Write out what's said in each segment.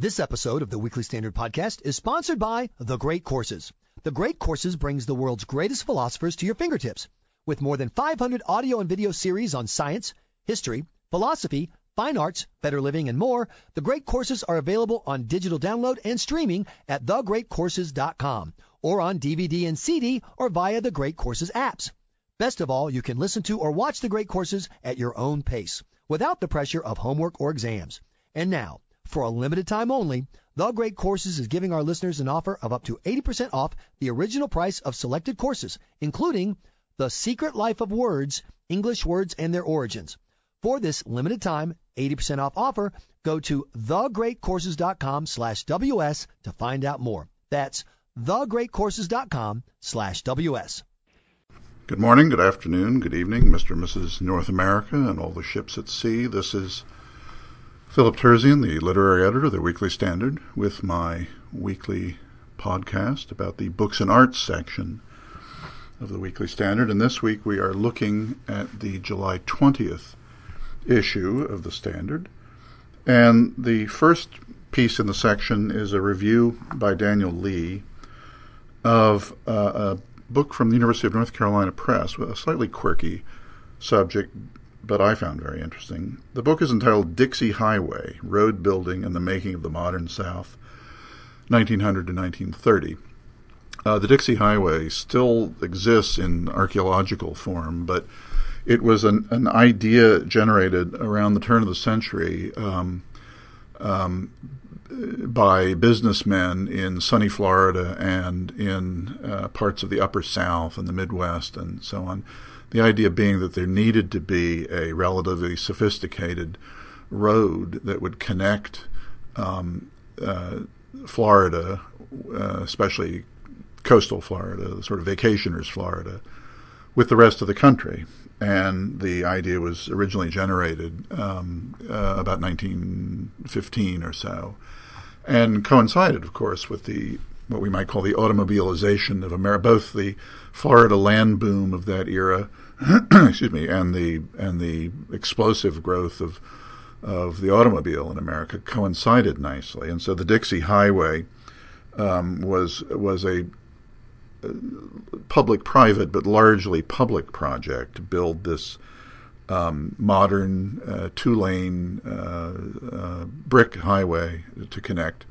This episode of the Weekly Standard Podcast is sponsored by The Great Courses. The Great Courses brings the world's greatest philosophers to your fingertips. With more than 500 audio and video series on science, history, philosophy, fine arts, better living, and more, the Great Courses are available on digital download and streaming at thegreatcourses.com or on DVD and CD or via the Great Courses apps. Best of all, you can listen to or watch the Great Courses at your own pace without the pressure of homework or exams. And now, for a limited time only, The Great Courses is giving our listeners an offer of up to 80% off the original price of selected courses, including The Secret Life of Words, English Words and Their Origins. For this limited time, 80% off offer, go to thegreatcourses.com slash WS to find out more. That's thegreatcourses.com slash WS. Good morning, good afternoon, good evening, Mr. and Mrs. North America and all the ships at sea. This is Philip Terzian, the literary editor of the Weekly Standard, with my weekly podcast about the books and arts section of the Weekly Standard. And this week we are looking at the July 20th issue of the Standard. And the first piece in the section is a review by Daniel Lee of uh, a book from the University of North Carolina Press with a slightly quirky subject but I found very interesting. The book is entitled Dixie Highway Road Building and the Making of the Modern South, 1900 to 1930. Uh, the Dixie Highway still exists in archaeological form, but it was an, an idea generated around the turn of the century um, um, by businessmen in sunny Florida and in uh, parts of the Upper South and the Midwest and so on the idea being that there needed to be a relatively sophisticated road that would connect um, uh, Florida, uh, especially coastal Florida, the sort of vacationers Florida, with the rest of the country. And the idea was originally generated um, uh, about 1915 or so, and coincided, of course, with the what we might call the automobilization of America, both the Florida land boom of that era, excuse me, and the and the explosive growth of of the automobile in America coincided nicely, and so the Dixie Highway um, was was a public-private, but largely public project to build this um, modern uh, two-lane uh, uh, brick highway to connect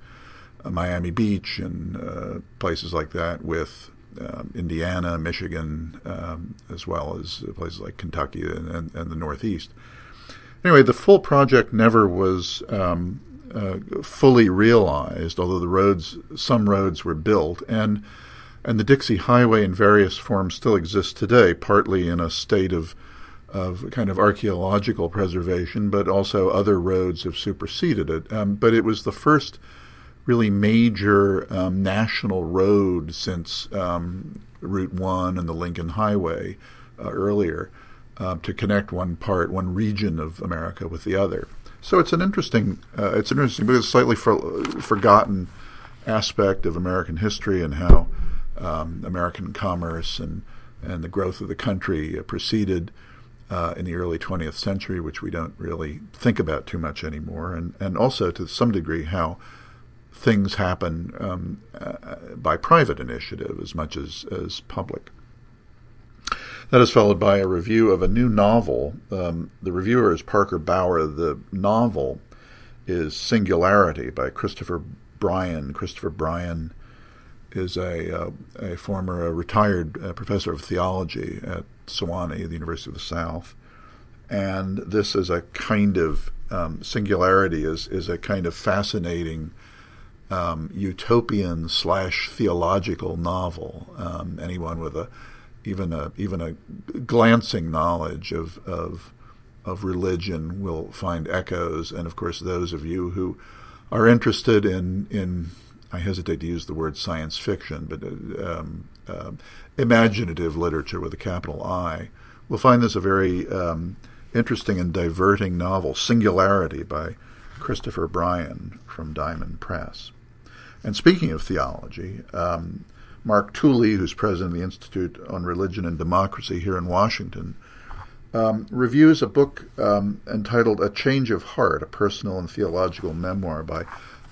uh, Miami Beach and uh, places like that with um, Indiana, Michigan, um, as well as places like Kentucky and, and, and, the Northeast. Anyway, the full project never was um, fully realized, although the roads, some roads were built, and and the Dixie Highway in various forms still exists today, partly in a state of of kind of archaeological preservation, but also other roads have superseded it. Um, but it was the first really major um, national road since um, Route 1 and the Lincoln Highway uh, earlier uh, to connect one part, one region of America with the other. So it's an interesting, uh, it's interesting, but it's slightly for, forgotten aspect of American history and how um, American commerce and and the growth of the country uh, proceeded uh, in the early 20th century, which we don't really think about too much anymore, and and also to some degree how things happen um, uh, by private initiative as much as, as public. That is followed by a review of a new novel. Um, the reviewer is Parker Bauer. The novel is Singularity by Christopher Bryan. Christopher Bryan is a, uh, a former uh, retired uh, professor of theology at Sewanee, the University of the South. And this is a kind of um, singularity is, is a kind of fascinating um, utopian slash theological novel. Um, anyone with a even a even a glancing knowledge of of of religion will find echoes, and of course, those of you who are interested in in I hesitate to use the word science fiction, but um, uh, imaginative literature with a capital I will find this a very um, interesting and diverting novel, Singularity by Christopher Bryan from Diamond Press. And speaking of theology, um, Mark Tooley, who's president of the Institute on Religion and Democracy here in Washington, um, reviews a book um, entitled A Change of Heart, a personal and theological memoir by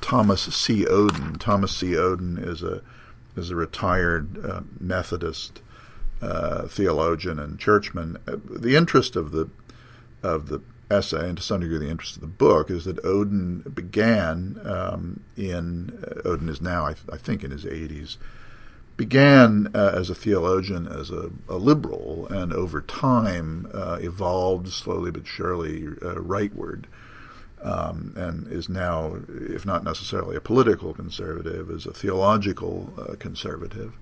Thomas C. Oden. Thomas C. Oden is a is a retired uh, Methodist uh, theologian and churchman. Uh, the interest of the of the essay, and to some degree the interest of the book, is that Oden began um, in uh, Oden is now, I, I, think, in his 80s. Began uh, as a theologian, as a, a, liberal, and over time uh, evolved slowly but surely rightward um, and is now, if not necessarily a political conservative, is a theological uh, conservative.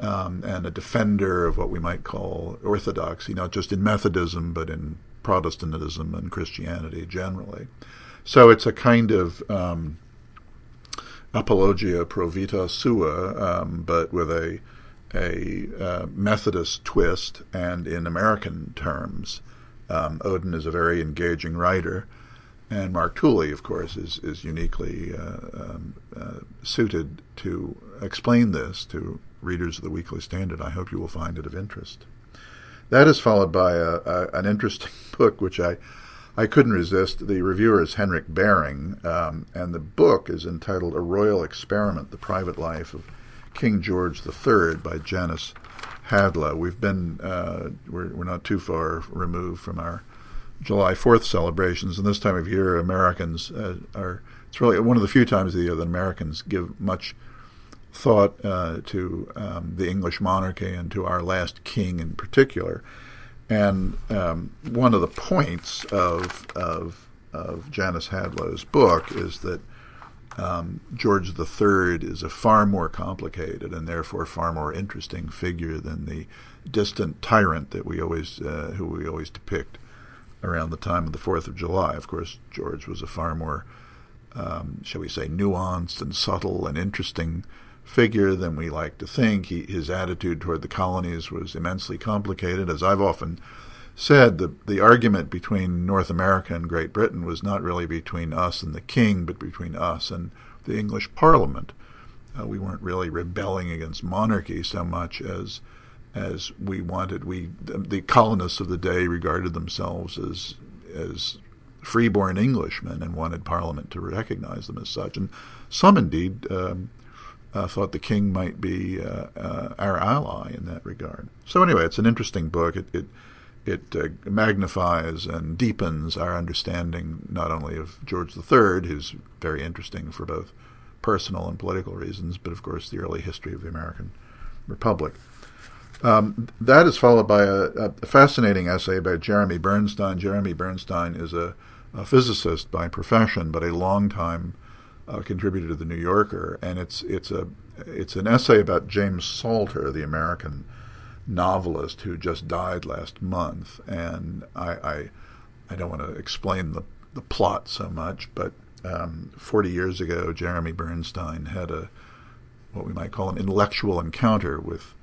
Um, and a defender of what we might call orthodoxy, not just in Methodism, but in Protestantism and Christianity generally. So it's a kind of um, apologia pro vita sua, um, but with a a uh, Methodist twist, and in American terms. Um, Oden is a very engaging writer. And Mark Tooley, of course, is is uniquely uh, um, uh, suited to explain this to readers of the Weekly Standard. I hope you will find it of interest. That is followed by a, a, an interesting book, which I I couldn't resist. The reviewer is Henrik Bering, um, and the book is entitled "A Royal Experiment: The Private Life of King George III" by Janice Hadlow. We've been uh, we're, we're not too far removed from our July 4th celebrations, and this time of year, Americans uh, are. It's really one of the few times of the year that Americans give much thought uh, to um, the English monarchy and to our last king in particular. And um, one of the points of of of Janice Hadlow's book is that um, George III is a far more complicated and therefore far more interesting figure than the distant tyrant that we always uh, who we always depict around the time of the Fourth of July. Of course, George was a far more, um, shall we say, nuanced and subtle and interesting figure than we like to think. He, his attitude toward the colonies was immensely complicated. As I've often said, the, the argument between North America and Great Britain was not really between us and the king, but between us and the English Parliament. Uh, we weren't really rebelling against monarchy so much as as we wanted. We the colonists of the day regarded themselves as as freeborn Englishmen and wanted Parliament to recognize them as such. And some indeed um, uh, thought the king might be uh, uh, our ally in that regard. So anyway, it's an interesting book. It it, it uh, magnifies and deepens our understanding not only of George III, who's very interesting for both personal and political reasons, but of course the early history of the American Republic. Um, that is followed by a, a, fascinating essay by Jeremy Bernstein. Jeremy Bernstein is a, a physicist by profession, but a longtime uh, contributor to the New Yorker, and it's it's a it's an essay about James Salter, the American novelist who just died last month. And I I, I don't want to explain the the plot so much, but um, 40 years ago, Jeremy Bernstein had a what we might call an intellectual encounter with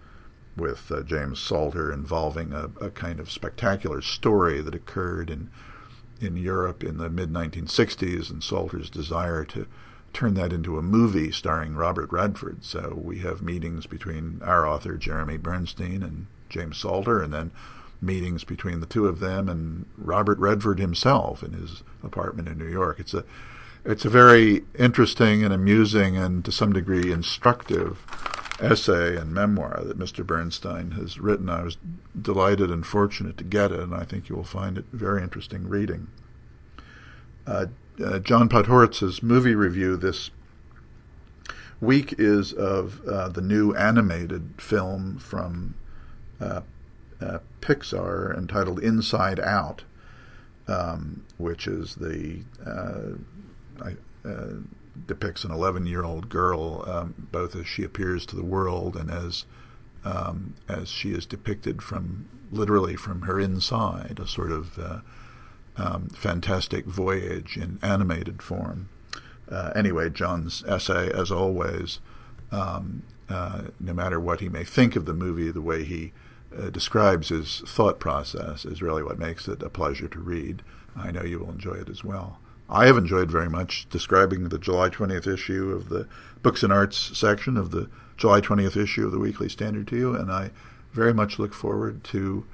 with uh, James Salter involving a, a, kind of spectacular story that occurred in in Europe in the mid 1960s, and Salter's desire to turn that into a movie starring Robert Redford. So we have meetings between our author Jeremy Bernstein and James Salter, and then meetings between the two of them and Robert Redford himself in his apartment in New York. It's a it's a very interesting and amusing and to some degree instructive essay and memoir that Mr. Bernstein has written. I was delighted and fortunate to get it, and I think you will find it very interesting reading. Uh, uh, John Podhoretz's movie review this week is of uh, the new animated film from uh, uh, Pixar entitled Inside Out, um, which is the uh, I, depicts an 11 year old girl, um, both as she appears to the world and as um, as she is depicted from literally from her inside, a sort of uh, um, fantastic voyage in animated form. Uh, anyway, John's essay, as always, um, uh, no matter what he may think of the movie, the way he uh, describes his thought process is really what makes it a pleasure to read. I know you will enjoy it as well. I have enjoyed very much describing the July 20th issue of the Books and Arts section of the July 20th issue of the Weekly Standard to you, and I very much look forward to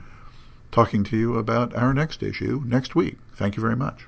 talking to you about our next issue next week. Thank you very much.